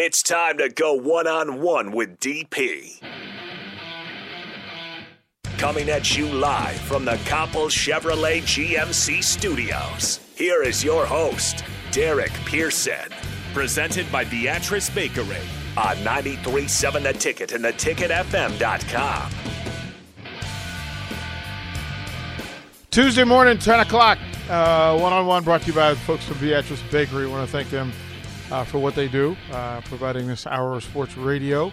It's time to go one on one with DP. Coming at you live from the Coppel Chevrolet GMC studios. Here is your host, Derek Pearson. Presented by Beatrice Bakery. On 93.7 The Ticket and theticketfm.com. Tuesday morning, 10 o'clock, one on one brought to you by the folks from Beatrice Bakery. I want to thank them uh, for what they do, uh, providing this hour of sports radio.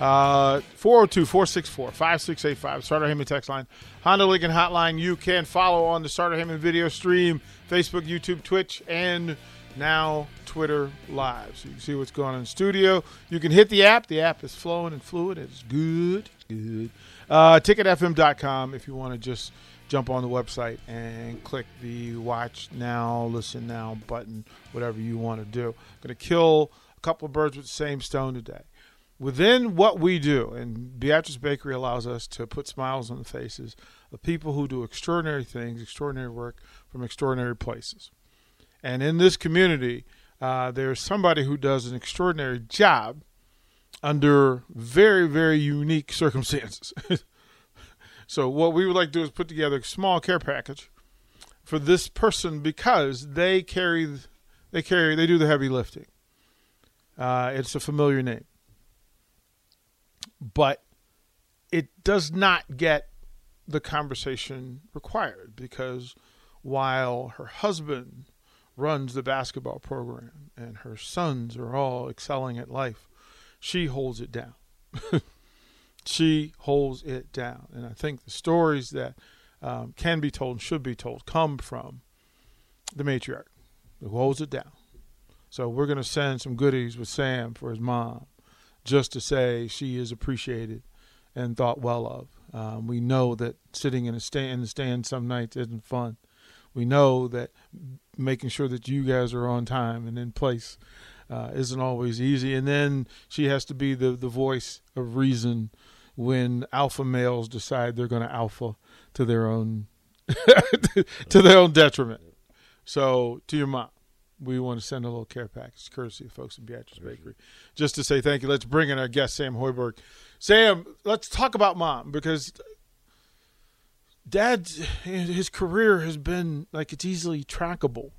Uh, 402 464 5685, Sartor Hamann text line. Honda Lincoln Hotline. You can follow on the Sartor Hamann video stream, Facebook, YouTube, Twitch, and now Twitter Live. So you can see what's going on in studio. You can hit the app. The app is flowing and fluid. It's good. Good. Uh, ticketfm.com if you want to just jump on the website and click the watch now, listen now button, whatever you want to do. Going to kill a couple of birds with the same stone today. Within what we do, and Beatrice Bakery allows us to put smiles on the faces of people who do extraordinary things, extraordinary work from extraordinary places. And in this community, uh, there's somebody who does an extraordinary job under very, very unique circumstances. so, what we would like to do is put together a small care package for this person because they carry, they carry, they do the heavy lifting. Uh, it's a familiar name, but it does not get the conversation required because while her husband runs the basketball program and her sons are all excelling at life, she holds it down. she holds it down. And I think the stories that um, can be told and should be told come from the matriarch who holds it down. So we're going to send some goodies with Sam for his mom just to say she is appreciated and thought well of. Um, we know that sitting in a stand in the stand some nights isn't fun. We know that making sure that you guys are on time and in place uh, isn't always easy. And then she has to be the, the voice of reason when alpha males decide they're going to alpha to their own to their own detriment. So to your mom, we want to send a little care package, courtesy of folks at Beatrice Bakery, just to say thank you. Let's bring in our guest, Sam Hoiberg. Sam, let's talk about mom because dad, his career has been like it's easily trackable.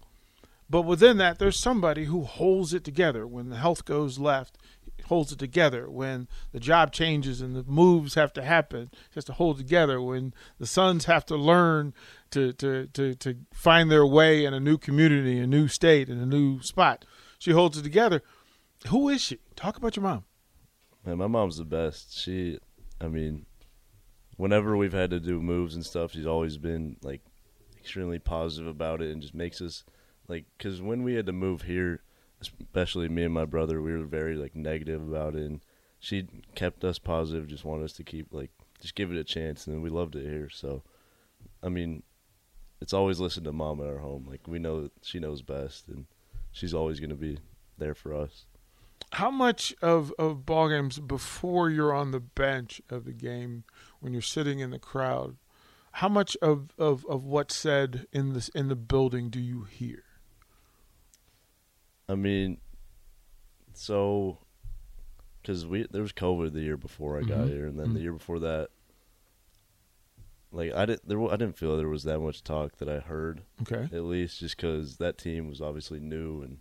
But within that, there's somebody who holds it together. When the health goes left, holds it together. When the job changes and the moves have to happen, he has to hold together. When the sons have to learn to, to, to, to find their way in a new community, a new state, in a new spot, she holds it together. Who is she? Talk about your mom. Man, my mom's the best. She, I mean, whenever we've had to do moves and stuff, she's always been like extremely positive about it and just makes us like because when we had to move here, especially me and my brother, we were very like negative about it, and she kept us positive, just wanted us to keep like just give it a chance, and we loved it here. So, I mean, it's always listen to mom at our home. Like we know she knows best, and she's always going to be there for us. How much of of ball games before you're on the bench of the game, when you're sitting in the crowd, how much of, of, of what's said in this in the building do you hear? I mean, so because we there was COVID the year before I got Mhm. here, and then Mhm. the year before that, like I didn't there I didn't feel there was that much talk that I heard Okay. at least just because that team was obviously new and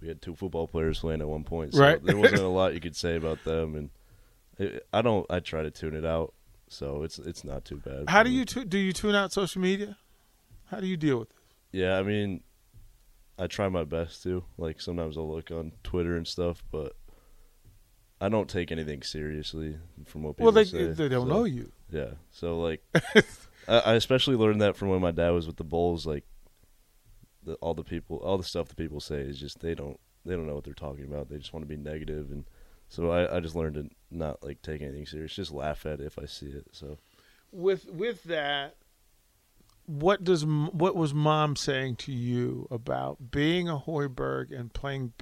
we had two football players playing at one point, so Right. there wasn't a lot you could say about them, and it, I don't I try to tune it out, so it's it's not too bad. How do me. you tu- do you tune out social media? How do you deal with it? Yeah, I mean, I try my best to. Like sometimes I'll look on Twitter and stuff, but I don't take anything seriously from what people say. Well, they say. they don't so, know you. Yeah, so like, I, I especially learned that from when my dad was with the Bulls. Like, the, all the people, all the stuff the people say is just they don't they don't know what they're talking about. They just want to be negative, and so I, I just learned to not like take anything serious. Just laugh at it if I see it. So With with that, what does what was mom saying to you about being a Hoiberg and playing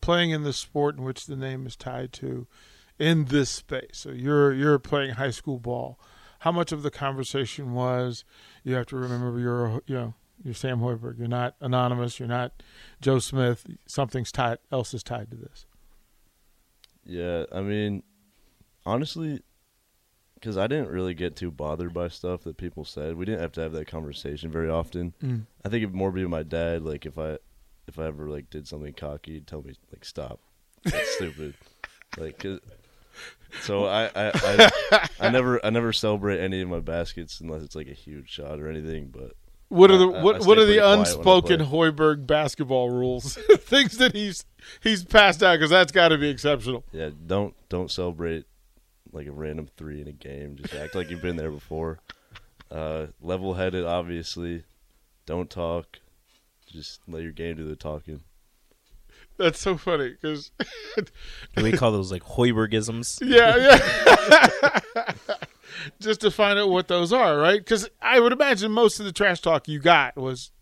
playing in the sport in which the name is tied to in this space? So you're you're playing high school ball. How much of the conversation was you have to remember you're you know you're Sam Hoiberg. You're not anonymous. You're not Joe Smith. Something's tied else is tied to this. Yeah, I mean, honestly, because I didn't really get too bothered by stuff that people said. We didn't have to have that conversation very often. Mm. I think it'd more be my dad. Like if I if I ever like did something cocky, he'd tell me like stop, that's stupid. Like, 'cause- so I I, I I never I never celebrate any of my baskets unless it's like a huge shot or anything. But What are the I- what, what are the quiet when I unspoken. Hoiberg basketball rules? Things that he's he's passed out because that's got to be exceptional. yeah, don't don't celebrate like a random three in a game. Just act like you've been there before. Uh, level headed, obviously. Don't talk. Just let your game do the talking. That's so funny because we call those like Hoibergisms? yeah yeah. Just to find out what those are, right? Because I would imagine most of the trash talk you got was,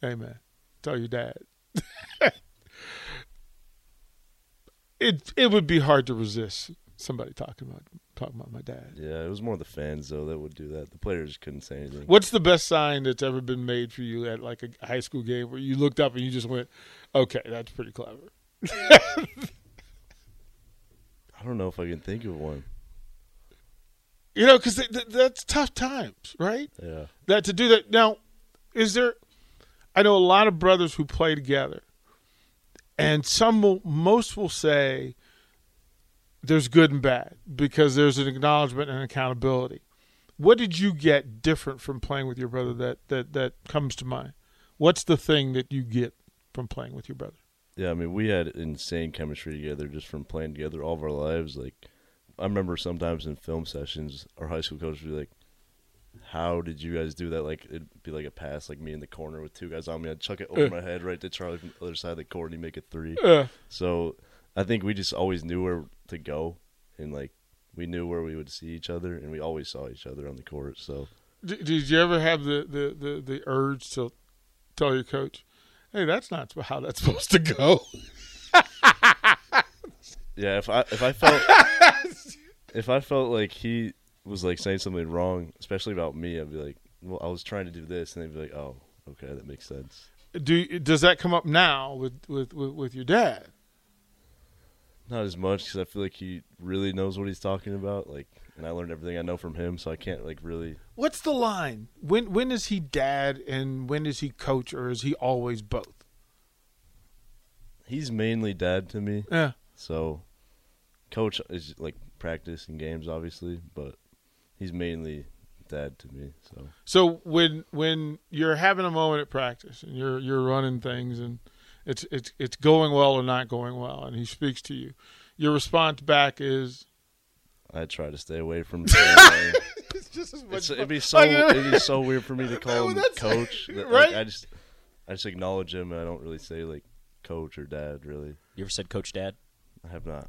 "Hey man, tell your dad." it it would be hard to resist somebody talking about talking about my dad. Yeah, it was more the fans though that would do that. The players couldn't say anything. What's the best sign that's ever been made for you at like a high school game where you looked up and you just went, "Okay, that's pretty clever." I don't know if I can think of one. You know, because th- th- that's tough times, right? Yeah. That to do that. Now, is there? I know a lot of brothers who play together, and some will, most will say there's good and bad because there's an acknowledgement and accountability. What did you get different from playing with your brother that that that comes to mind? What's the thing that you get from playing with your brother? Yeah, I mean, we had insane chemistry together just from playing together all of our lives. Like, I remember sometimes in film sessions, our high school coach would be like, "How did you guys do that?" Like, it'd be like a pass, like me in the corner with two guys on me. I'd chuck it over Uh. my head right to Charlie from the other side of the court, and he'd make a three. Uh, So, I think we just always knew where to go, and like we knew where we would see each other, and we always saw each other on the court. So, d- did you ever have the, the, the, the urge to tell your coach, "Hey, that's not how that's supposed to go"? yeah, if I if I felt if I felt like he was like saying something wrong, especially about me, I'd be like, "Well, I was trying to do this," and they'd be like, "Oh, okay, that makes sense." Do does that come up now with with with, with your dad? Not as much because I feel like he really knows what he's talking about. Like, and I learned everything I know from him, so I can't like really. What's the line? When when is he dad and when is he coach or is he always both? He's mainly dad to me, Yeah. so coach is like practice and games, obviously, but he's mainly dad to me. So So when when you're having a moment at practice and you're you're running things and it's it's it's going well or not going well and he speaks to you, your response back is I try to stay away from. saying it's just as It's, it'd be so Like, it'd be so weird for me to call him Well, that's- coach. that, like, right? I just I just acknowledge him. and I don't really say like coach or dad. Really, You ever said Coach Dad? I have not.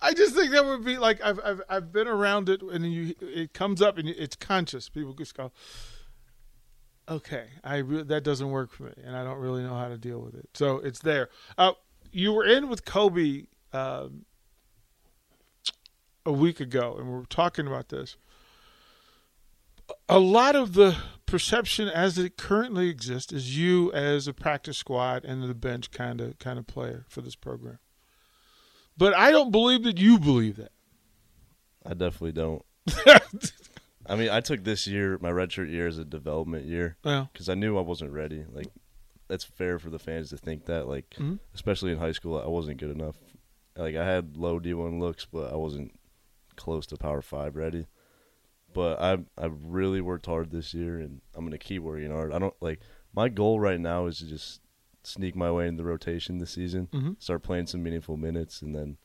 I just think that would be like I've I've I've been around it and you it comes up and it's conscious. People just go, okay, I re- that doesn't work for me, and I don't really know how to deal with it. So it's there. Uh, you were in with Kobe um, a week ago, and we were talking about this. A lot of the perception as it currently exists is you as a practice squad and the bench kind of kind of player for this program. But I don't believe that you believe that. I definitely don't. I mean, I took this year, my redshirt year, as a development year well, because I knew I wasn't ready. Like, that's fair for the fans to think that. Like, Mhm. especially in high school, I wasn't good enough. Like, I had low D one looks, but I wasn't close to Power Five ready. But I I really worked hard this year, and I'm gonna keep working hard. I don't like my goal right now is to just sneak my way in the rotation this season, Mhm. start playing some meaningful minutes, and then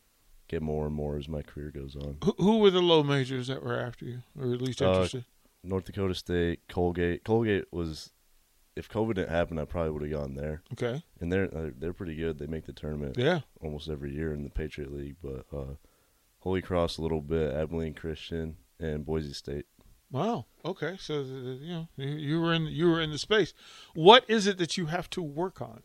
get more and more as my career goes on. who, who were the low majors that were after you, or at least Uh, interested? North Dakota State, Colgate. Colgate was, if COVID didn't happen, I probably would have gone there. okay, And they're uh, they're pretty good. They make the tournament yeah, almost every year in the Patriot League. But uh, Holy Cross a little bit, Abilene Christian, and Boise State. wow, okay. So th- you know you were in you were in the space. What is it that you have to work on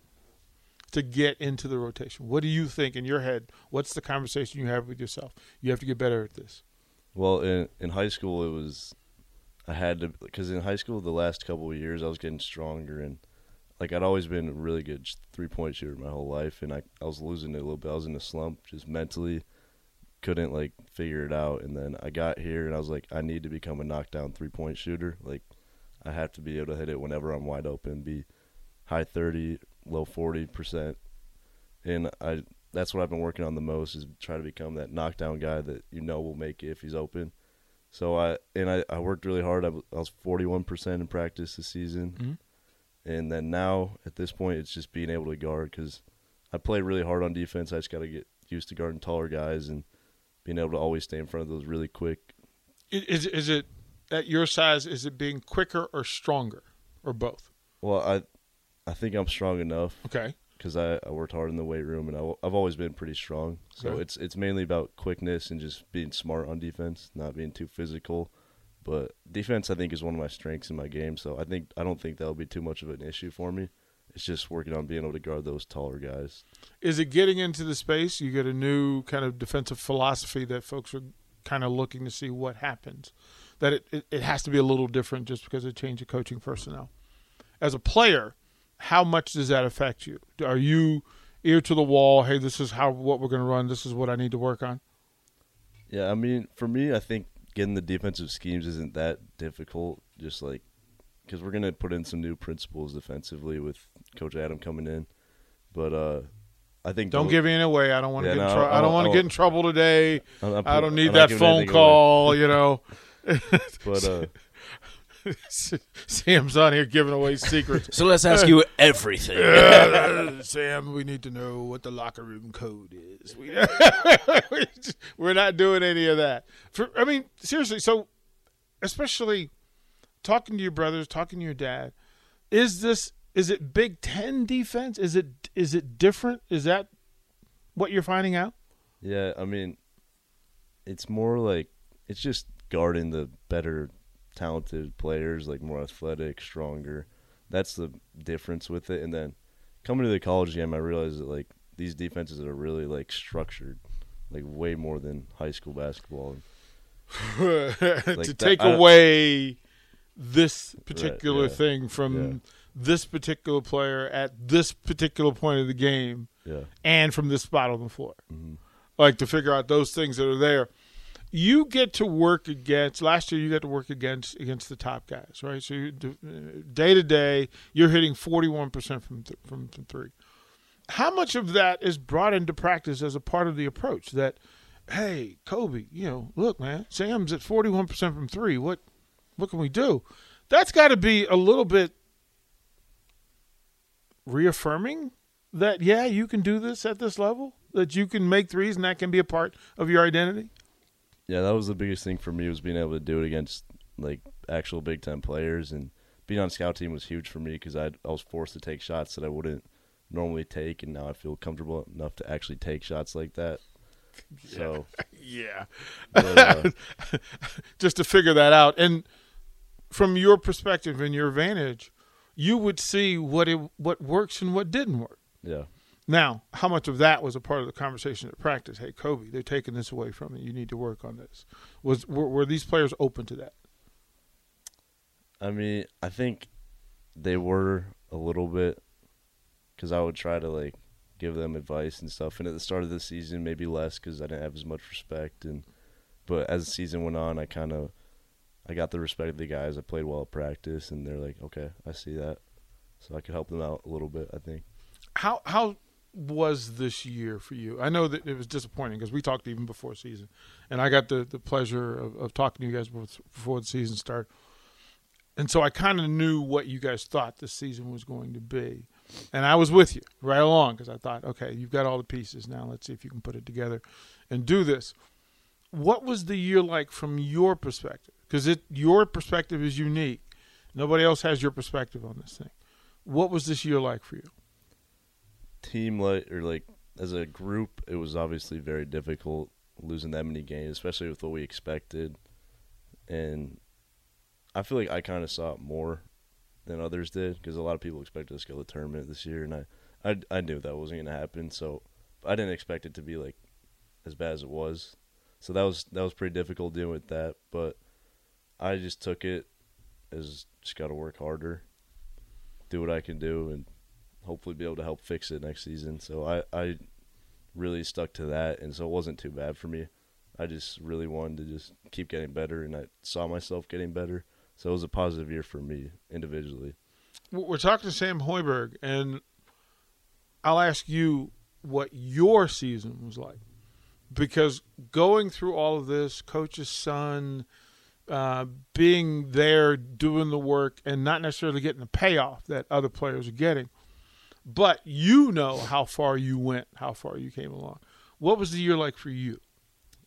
to get into the rotation? What do you think in your head? What's the conversation you have with yourself? You have to get better at this. Well, in in high school, it was I had to because in high school the last couple of years I was getting stronger and like I'd always been a really good three point shooter my whole life, and I I was losing it a little bit. I was in a slump, just mentally couldn't like figure it out. And then I got here, and I was like, I need to become a knockdown three point shooter. Like I have to be able to hit it whenever I'm wide open, be high thirty, low forty percent, and I that's what I've been working on the most is try to become that knockdown guy that you know will make it if he's open. So I and I, I worked really hard. I was, I was 41% in practice this season. Mhm. And then now at this point it's just being able to guard cuz I play really hard on defense. I just got to get used to guarding taller guys and being able to always stay in front of those really quick. Is is it at your size? Is it being quicker or stronger, or both? Well, I I think I'm strong enough Okay. because I, I worked hard in the weight room and I, have always been pretty strong. So Okay. it's it's mainly about quickness and just being smart on defense, not being too physical. But defense, I think, is one of my strengths in my game. So I think I don't think that'll be too much of an issue for me. It's just working on being able to guard those taller guys. Is it getting into the space? You get a new kind of defensive philosophy that folks are kind of looking to see what happens. That it, it, it has to be a little different just because of change of coaching personnel. As a player, how much does that affect you? Are you ear to the wall? Hey, this is how what we're going to run. This is what I need to work on. Yeah, I mean, for me, I think getting the defensive schemes isn't that difficult. Just like because we're gonna put in some new principles defensively with Coach Adam coming in, but uh, I think Don't those- give any away. I don't want to Yeah, get. in no, trou- I I don't don't- want to get in trouble today. I'm not I don't need I'm that phone away. call. You know. But uh, Sam's on here giving away secrets. So let's ask you everything. Uh, Sam, we need to know what the locker room code is. We, we're not doing any of that. For I mean, seriously. So, especially talking to your brothers, talking to your dad, is this is it Big Ten defense? Is it is it different? Is that what you're finding out? yeah, I mean, it's more like it's just guarding the better, talented players, like more athletic, stronger. That's the difference with it. And then coming to the college game, I realized that like these defenses are really like structured, like way more than high school basketball. to that- take away this particular yeah. thing from Yeah. this particular player at this particular point of the game Yeah, and from this spot on the floor. Mhm. Like to figure out those things that are there. You get to work against. Last year, you got to work against against the top guys, right? So day to day, you're hitting forty one percent from th- from from three. How much of that is brought into practice as a part of the approach? That, hey, Kobe, you know, look, man, Sam's at forty one percent from three. What what can we do? That's got to be a little bit reaffirming that yeah, you can do this at this level. That you can make threes and that can be a part of your identity. Yeah, that was the biggest thing for me was being able to do it against like actual Big Ten players, and being on scout team was huge for me because I I was forced to take shots that I wouldn't normally take, and now I feel comfortable enough to actually take shots like that. So, Yeah. but, uh, Just to figure that out. And from your perspective and your vantage, you would see what it what works and what didn't work. yeah, Now, how much of that was a part of the conversation at practice? Hey, Kobe, they're taking this away from you. You need to work on this. Was were, were these players open to that? I mean, I think they were a little bit because I would try to like give them advice and stuff. And at the start of the season, maybe less because I didn't have as much respect. And but as the season went on, I kind of I got the respect of the guys. I played well at practice, and they're like, okay, I see that, so I could help them out a little bit. I think. How how was this year for you? I know that it was disappointing because we talked even before season, and I got the the pleasure of, of talking to you guys before, before the season started, and so I kind of knew what you guys thought the season was going to be, and I was with you right along because I thought, okay, you've got all the pieces now. Let's see if you can put it together and do this. What was the year like from your perspective? Because it your perspective is unique. Nobody else has your perspective on this thing. What was this year like for you? Team like or like as a group, it was obviously very difficult losing that many games, especially with what we expected. And I feel like I kind of saw it more than others did because a lot of people expected us to go to the tournament this year, and I, I, I knew that wasn't going to happen. So I didn't expect it to be like as bad as it was. So that was that was pretty difficult dealing with that. But I just took it as just got to work harder, do what I can do, and hopefully be able to help fix it next season. So I I really stuck to that, and so it wasn't too bad for me. I just really wanted to just keep getting better, and I saw myself getting better. So it was a positive year for me individually. We're talking to Sam Hoiberg, and I'll ask you what your season was like. Because going through all of this, coach's son, uh, being there, doing the work, and not necessarily getting the payoff that other players are getting, but you know how far you went, how far you came along. What was the year like for you?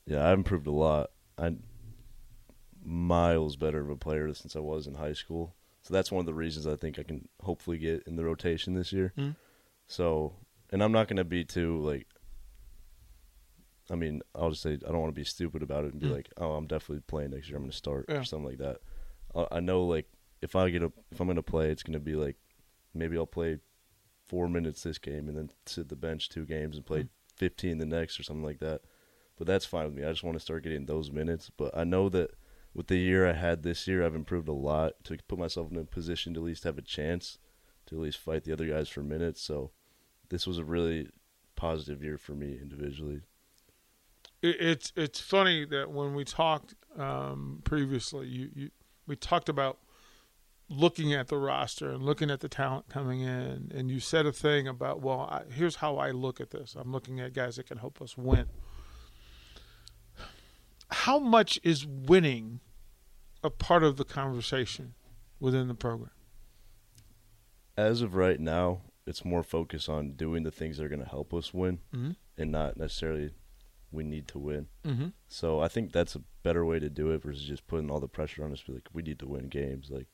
Yeah, I've improved a lot. I'm miles better of a player since I was in high school. So that's one of the reasons I think I can hopefully get in the rotation this year. Mm. So, and I'm not going to be too like. I mean, I'll just say I don't want to be stupid about it and be Mm. like, "Oh, I'm definitely playing next year. I'm going to start Yeah. or something like that." I, I know, like, if I get a, if I'm going to play, it's going to be like, maybe I'll play four minutes this game and then sit the bench two games and play Mm. 15 the next or something like that. But that's fine with me. I just want to start getting those minutes. But I know that with the year I had this year, I've improved a lot to put myself in a position to at least have a chance to at least fight the other guys for minutes. So this was a really positive year for me individually. It's it's funny that when we talked um, previously, you, you we talked about looking at the roster and looking at the talent coming in, and you said a thing about, well, I, here's how I look at this. I'm looking at guys that can help us win. How much is winning a part of the conversation within the program? As of right now, it's more focused on doing the things that are going to help us win Mm-hmm. and not necessarily we need to win. Mm-hmm. So I think that's a better way to do it versus just putting all the pressure on us. To be like, we need to win games. Like,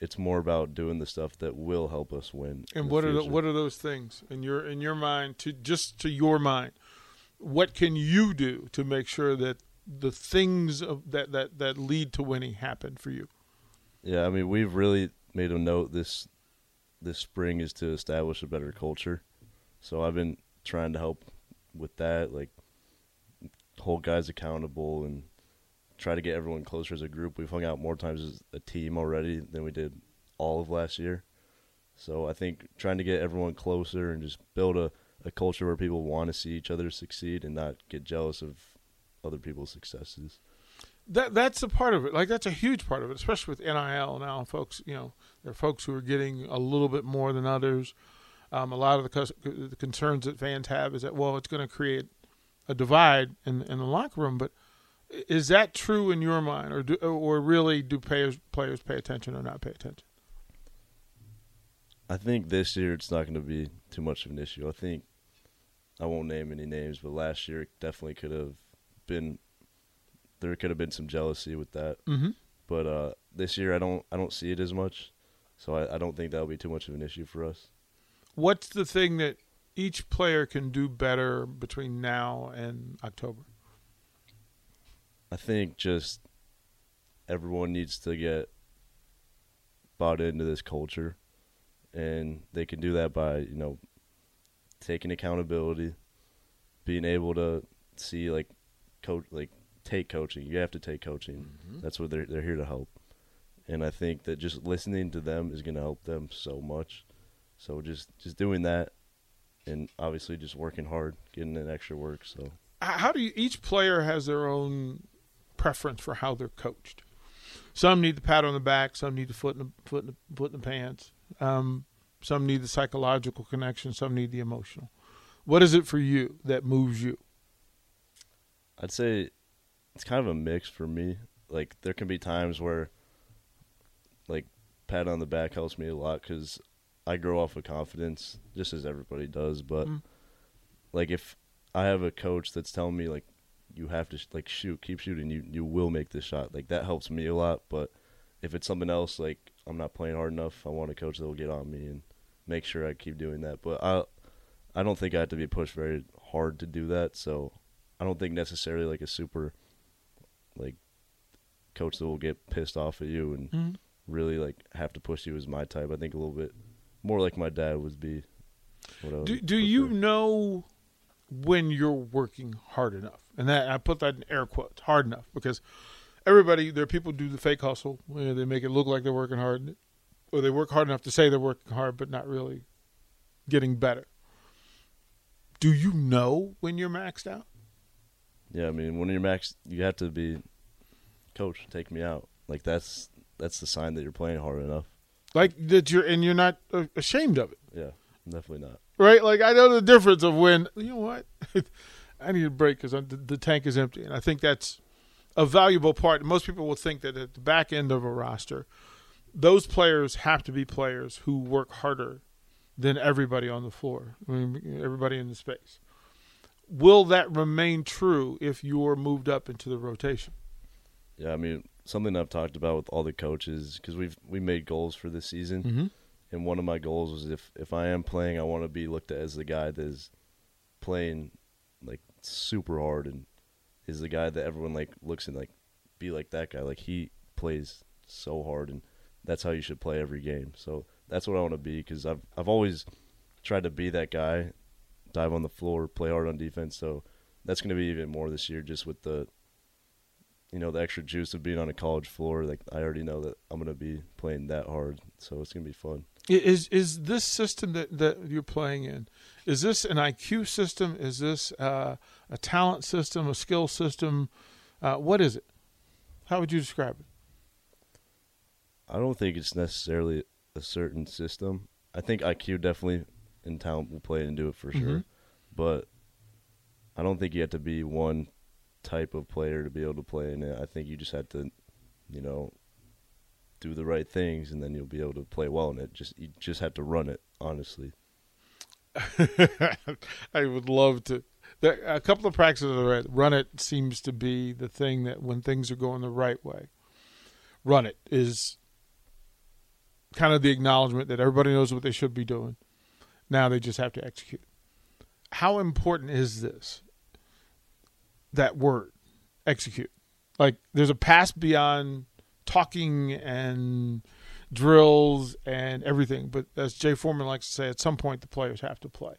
it's more about doing the stuff that will help us win. in And what are the, what are those things in your in your mind to just to your mind? What can you do to make sure that the things of, that that that lead to winning happen for you? Yeah, I mean, we've really made a note this this spring is to establish a better culture. So I've been trying to help with that, like hold guys accountable and try to get everyone closer as a group. We've hung out more times as a team already than we did all of last year. So I think trying to get everyone closer and just build a, a culture where people want to see each other succeed and not get jealous of other people's successes. That that's a part of it. Like that's a huge part of it, especially with NIL now. Folks, you know, there are folks who are getting a little bit more than others. Um, a lot of the, the concerns that fans have is that well, it's going to create a divide in in the locker room. But is that true in your mind, or do, or really do players players pay attention or not pay attention? I think this year it's not going to be too much of an issue. I think I won't name any names, but last year it definitely could have been there could have been some jealousy with that. Mm-hmm. But uh, this year I don't I don't see it as much, so I, I don't think that'll be too much of an issue for us. What's the thing that each player can do better between now and October? I think just everyone needs to get bought into this culture, and they can do that by you know taking accountability, being able to see like coach like take coaching. You have to take coaching. Mm-hmm. That's what they're they're here to help, and I think that just listening to them is going to help them so much. So just just doing that, and obviously just working hard, getting in extra work. So. How do you? Each player has their own preference for how they're coached. Some need the pat on the back. Some need the foot in the foot in the, foot in the pants. Um, some need the psychological connection. Some need the emotional. What is it for you that moves you? I'd say it's kind of a mix for me. Like there can be times where, like, pat on the back helps me a lot because I grow off of confidence, just as everybody does. But Mm. like, if I have a coach that's telling me like, you have to sh- like shoot, keep shooting, you you will make this shot. Like that helps me a lot. But if it's something else, like I'm not playing hard enough, I want a coach that will get on me and make sure I keep doing that. But I, I don't think I have to be pushed very hard to do that. So I don't think necessarily like a super like coach that will get pissed off at you and Mhm. really like have to push you is my type. I think a little bit more like my dad would be. What I Do Do you know when you're working hard enough? And that I put that in air quotes, hard enough, because everybody there are people who do the fake hustle where they make it look like they're working hard, or they work hard enough to say they're working hard, but not really getting better. Do you know when you're maxed out? Yeah, I mean, when you're maxed, you have to be, coach, take me out. Like that's that's the sign that you're playing hard enough. Like that you're and you're not uh, ashamed of it, Yeah, definitely not. right? Like I know the difference of when you know what I need a break because the, the tank is empty, and I think that's a valuable part. Most people will think that at the back end of a roster, those players have to be players who work harder than everybody on the floor, I mean, everybody in the space. Will that remain true if you're moved up into the rotation? Yeah, I mean, something I've talked about with all the coaches because we've we made goals for this season, Mhm. and one of my goals was if if I am playing, I want to be looked at as the guy that is playing super hard and is the guy that everyone like looks and like be like that guy. Like he plays so hard, and that's how you should play every game. So that's what I want to be because I've I've always tried to be that guy, dive on the floor, play hard on defense. So that's going to be even more this year, just with the you know the extra juice of being on a college floor. Like I already know that I'm going to be playing that hard, so it's going to be fun. Is is this system that, that you're playing in? Is this an IQ system? Is this uh, a talent system? A skill system? Uh, what is it? How would you describe it? I don't think it's necessarily a certain system. I think IQ definitely and talent will play into it for sure, Mhm. but I don't think you have to be one type of player to be able to play in it. I think you just have to, you know, do the right things, and then you'll be able to play well in it. Just you just have to run it honestly. I would love to. A couple of practices. Run it seems to be the thing that when things are going the right way, run it is kind of the acknowledgement that everybody knows what they should be doing. Now they just have to execute. How important is this? That word, execute. Like there's a pass beyond talking and drills and everything. But as Jay Foreman likes to say, at some point the players have to play.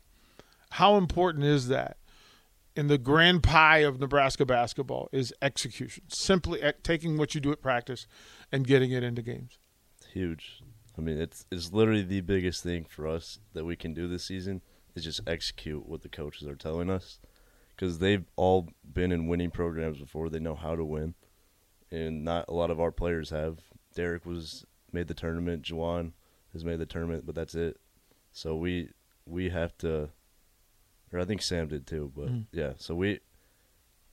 How important is that in the grand pie of Nebraska basketball? Is execution simply taking what you do at practice and getting it into games? Huge. I mean, it's it's literally the biggest thing for us that we can do this season is just execute what the coaches are telling us because they've all been in winning programs before. They know how to win, and not a lot of our players have. Derrick was made the tournament. Juwan has made the tournament, but that's it. So we we have to, or I think Sam did too. But Mm. yeah, so we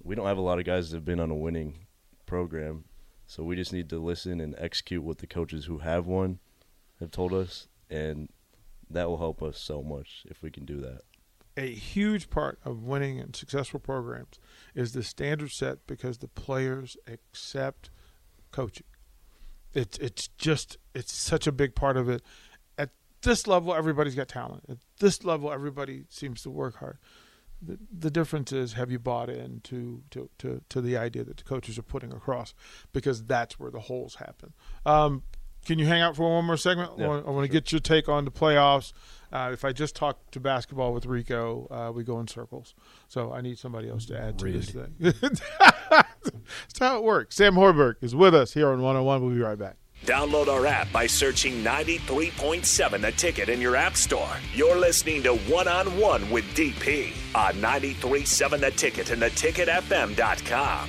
we don't have a lot of guys that have been on a winning program. So we just need to listen and execute what the coaches who have won have told us, and that will help us so much if we can do that. A huge part of winning and successful programs is the standard set because the players accept coaching. It's it's just it's such a big part of it. At this level, everybody's got talent. At this level, everybody seems to work hard. The, the difference is have you bought in to, to, to, to the idea that the coaches are putting across because that's where the holes happen. Um, can you hang out for one more segment? Yeah, I want, I to sure. get your take on the playoffs. Uh, if I just talk to basketball with Rico, uh, we go in circles. So I need somebody else to add to this thing. That's how it works. Sam Hoiberg is with us here on 101. We'll be right back. Download our app by searching 93.7 The Ticket in your app store. You're listening to One on One with DP on 93.7 The Ticket and theticketfm.com.